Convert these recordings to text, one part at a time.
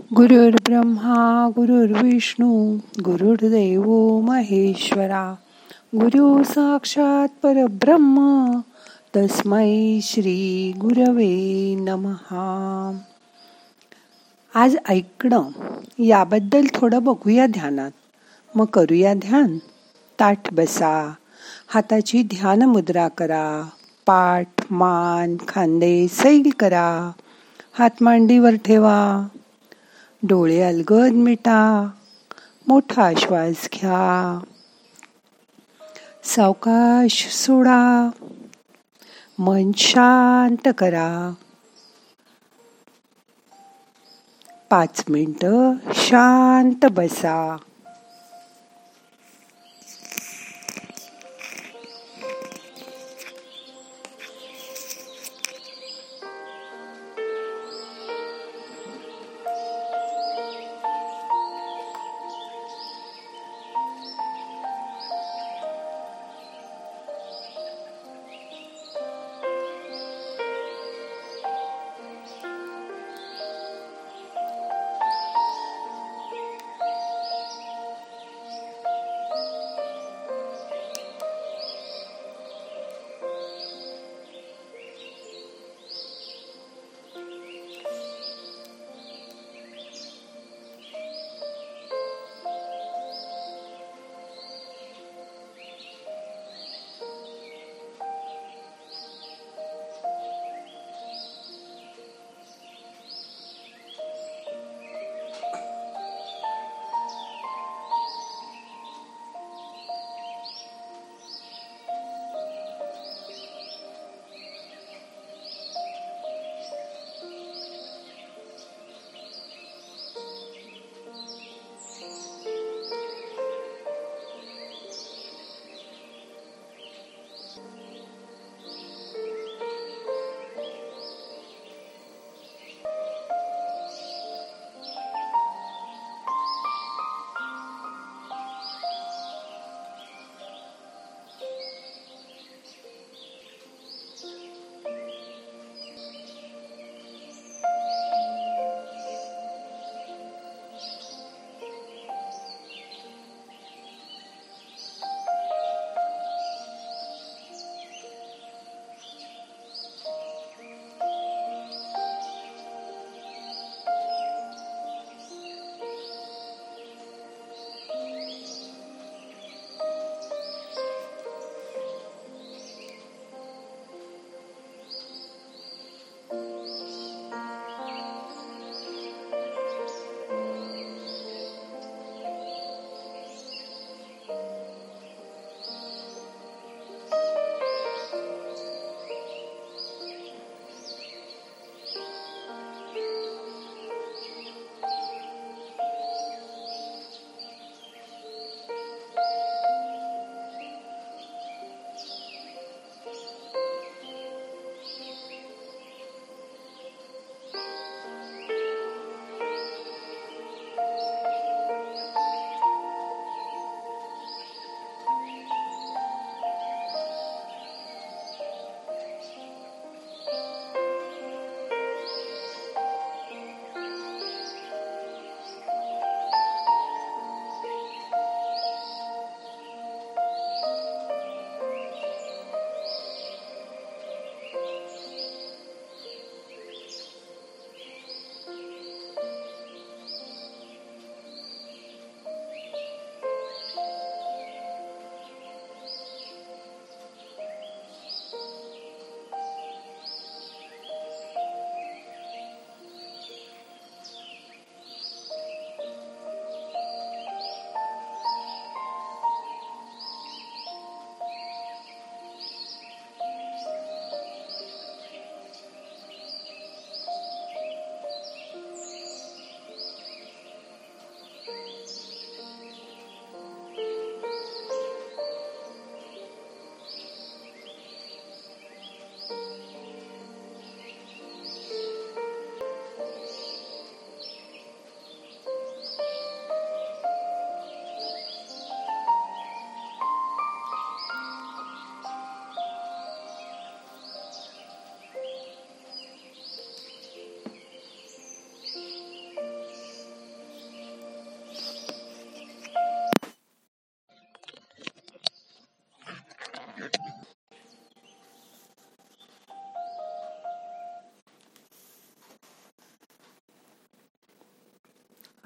गुरुर् ब्रह्मा गुरुर्विष्णू गुरुर्देव महेश्वरा. गुरु साक्षात परब्रह्म तस्मै श्री गुरवे नमहा आज ऐकणं याबद्दल थोडं बघूया ध्यानात. मग करूया ध्यान. ताठ बसा हाताची ध्यान मुद्रा करा. पाठ मान खांदे सैल करा. हात मांडीवर ठेवा. डोळे अलगद मिटा मोठा श्वास घ्या. सावकाश सोडा मन शांत करा. पाच मिनटं शांत बसा.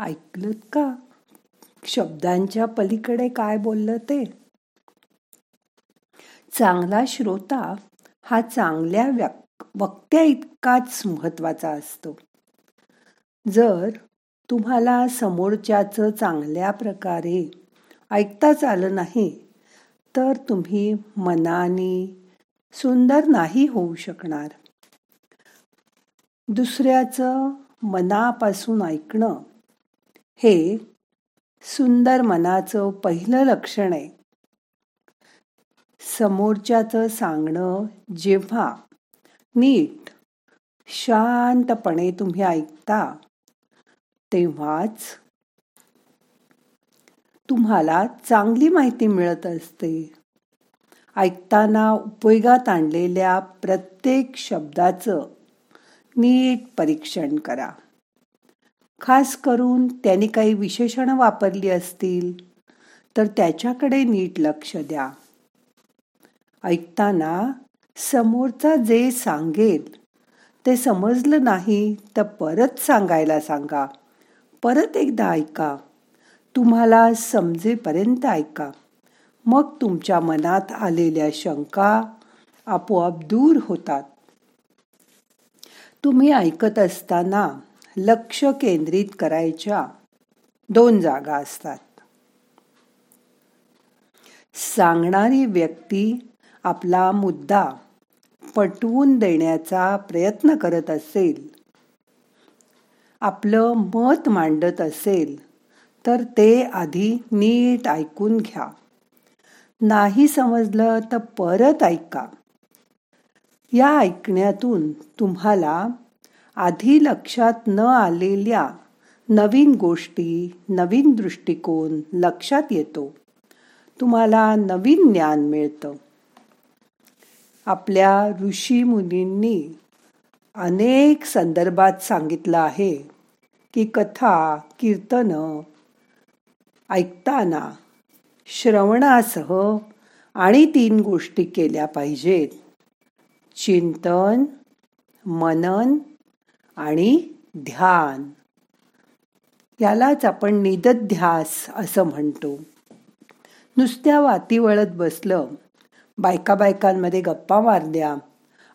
ऐकलत का? शब्दांच्या पलीकडे काय बोललं ते? चांगला श्रोता हा चांगल्या वक्त्या इतकाच महत्त्वाचा असतो. जर तुम्हाला समोरच्याच चांगल्या प्रकारे ऐकताच आलं नाही तर तुम्ही मनाने सुंदर नाही होऊ शकणार. दुसऱ्याचं मनापासून ऐकणं हे सुंदर मनाचं पहिलं लक्षण आहे. समोरच्याचं सांगणं जेव्हा नीट शांतपणे तुम्ही ऐकता तेव्हाच तुम्हाला चांगली माहिती मिळत असते. ऐकताना उपयोगात आणलेल्या प्रत्येक शब्दाचं नीट परीक्षण करा. खास करून त्याने काही विशेषणं वापरली असतील तर त्याच्याकडे नीट लक्ष द्या. ऐकताना समोरचा जे सांगेल ते समजलं नाही तर परत सांगायला सांगा. परत एकदा ऐका. तुम्हाला समजेपर्यंत ऐका. मग तुमच्या मनात आलेल्या शंका आपोआप दूर होतात. तुम्ही ऐकत असताना लक्ष केंद्रित करायच्या दोन जागा असतात. सांगणारी व्यक्ती आपला मुद्दा पटवून देण्याचा प्रयत्न करत असेल आपलं मत मांडत असेल तर ते आधी नीट ऐकून घ्या. नाही समजलं तर परत ऐका. या ऐकण्यातून तुम्हाला आधी लक्षात न आलेल्या नवीन गोष्टी नवीन दृष्टिकोन लक्षात येतो. तुम्हाला नवीन ज्ञान मिळतं. आपल्या ऋषी मुनींनी अनेक संदर्भात सांगितलं आहे की कथा कीर्तन ऐकताना श्रवणासह आणि तीन गोष्टी केल्या पाहिजेत. चिंतन मनन आणि ध्यान. यालाच आपण निदध्यास असं म्हणतो. नुसत्या वाती वळत बसलं बायका बायकांमध्ये गप्पा मारल्या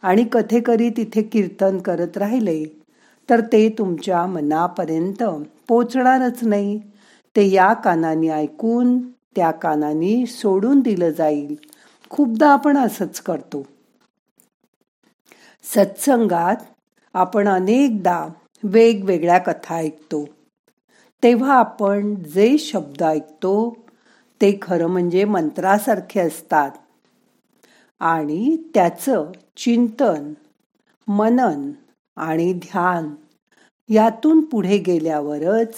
आणि कथेकरी तिथे कीर्तन करत राहिले तर ते तुमच्या मनापर्यंत पोचणारच नाही. ते या कानाने ऐकून त्या कानाने सोडून दिलं जाईल. खूपदा आपण असंच करतो. सत्संगात आपण अनेकदा वेगवेगळ्या कथा ऐकतो. तेव्हा आपण जे शब्द ऐकतो ते खरं म्हणजे मंत्रासारखे असतात. आणि त्याचं चिंतन मनन आणि ध्यान यातून पुढे गेल्यावरच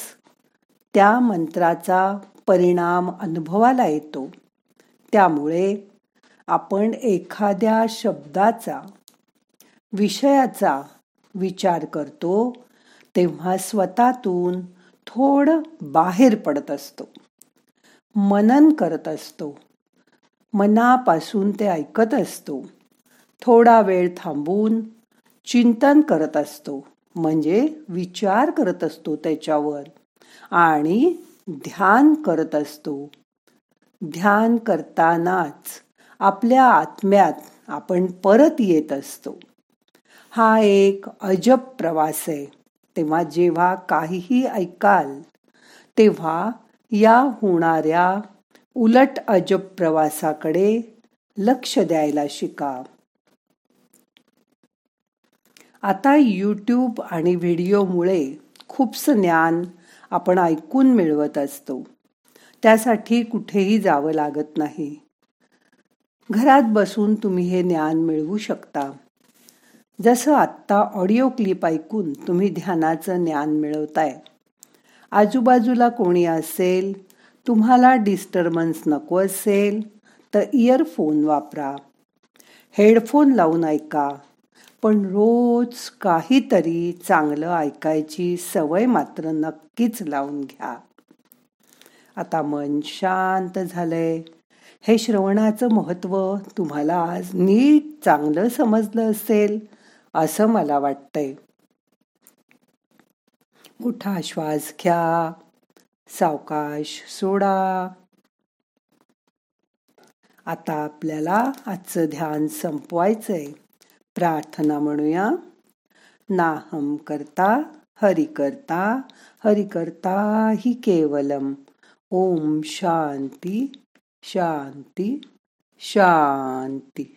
त्या मंत्राचा परिणाम अनुभवाला येतो. त्यामुळे आपण एखाद्या शब्दाचा विषयाचा विचार करतो तेव्हा स्वतःतून थोडं बाहेर पडत असतो. मनन करत असतो. मनापासून ते ऐकत असतो. थोडा वेळ थांबून चिंतन करत असतो. म्हणजे विचार करत असतो त्याच्यावर आणि ध्यान करत असतो. ध्यान करतानाच आपल्या आत्म्यात आपण परत येत असतो. हा एक अजब प्रवास आहे. तेव्हा जेव्हा काहीही ऐकाल तेव्हा या होणाऱ्या उलट अजब प्रवासाकडे लक्ष द्यायला शिका. आता यूट्यूब आणि व्हिडिओमुळे खूपसं ज्ञान आपण ऐकून मिळवत असतो. त्यासाठी कुठेही जावं लागत नाही. घरात बसून तुम्ही हे ज्ञान मिळवू शकता. जसं आत्ता ऑडिओ क्लिप ऐकून तुम्ही ध्यानाचं ज्ञान मिळवताय. आजूबाजूला कोणी असेल तुम्हाला डिस्टर्बन्स नको असेल तर इयरफोन वापरा. हेडफोन लावून ऐका पण रोज काहीतरी चांगलं ऐकायची सवय मात्र नक्कीच लावून घ्या. आता मन शांत झालंय. हे श्रवणाचं महत्त्व तुम्हाला आज नीट चांगलं समजलं असेल. असं मला वाटतंय. मोठा श्वास घ्या सावकाश सोडा. आता आपल्याला आजचं ध्यान संपवायचंय. प्रार्थना म्हणूया. नाहम करता हरि करता हरि करता हि केवलम. ओम शांती शांती शांती.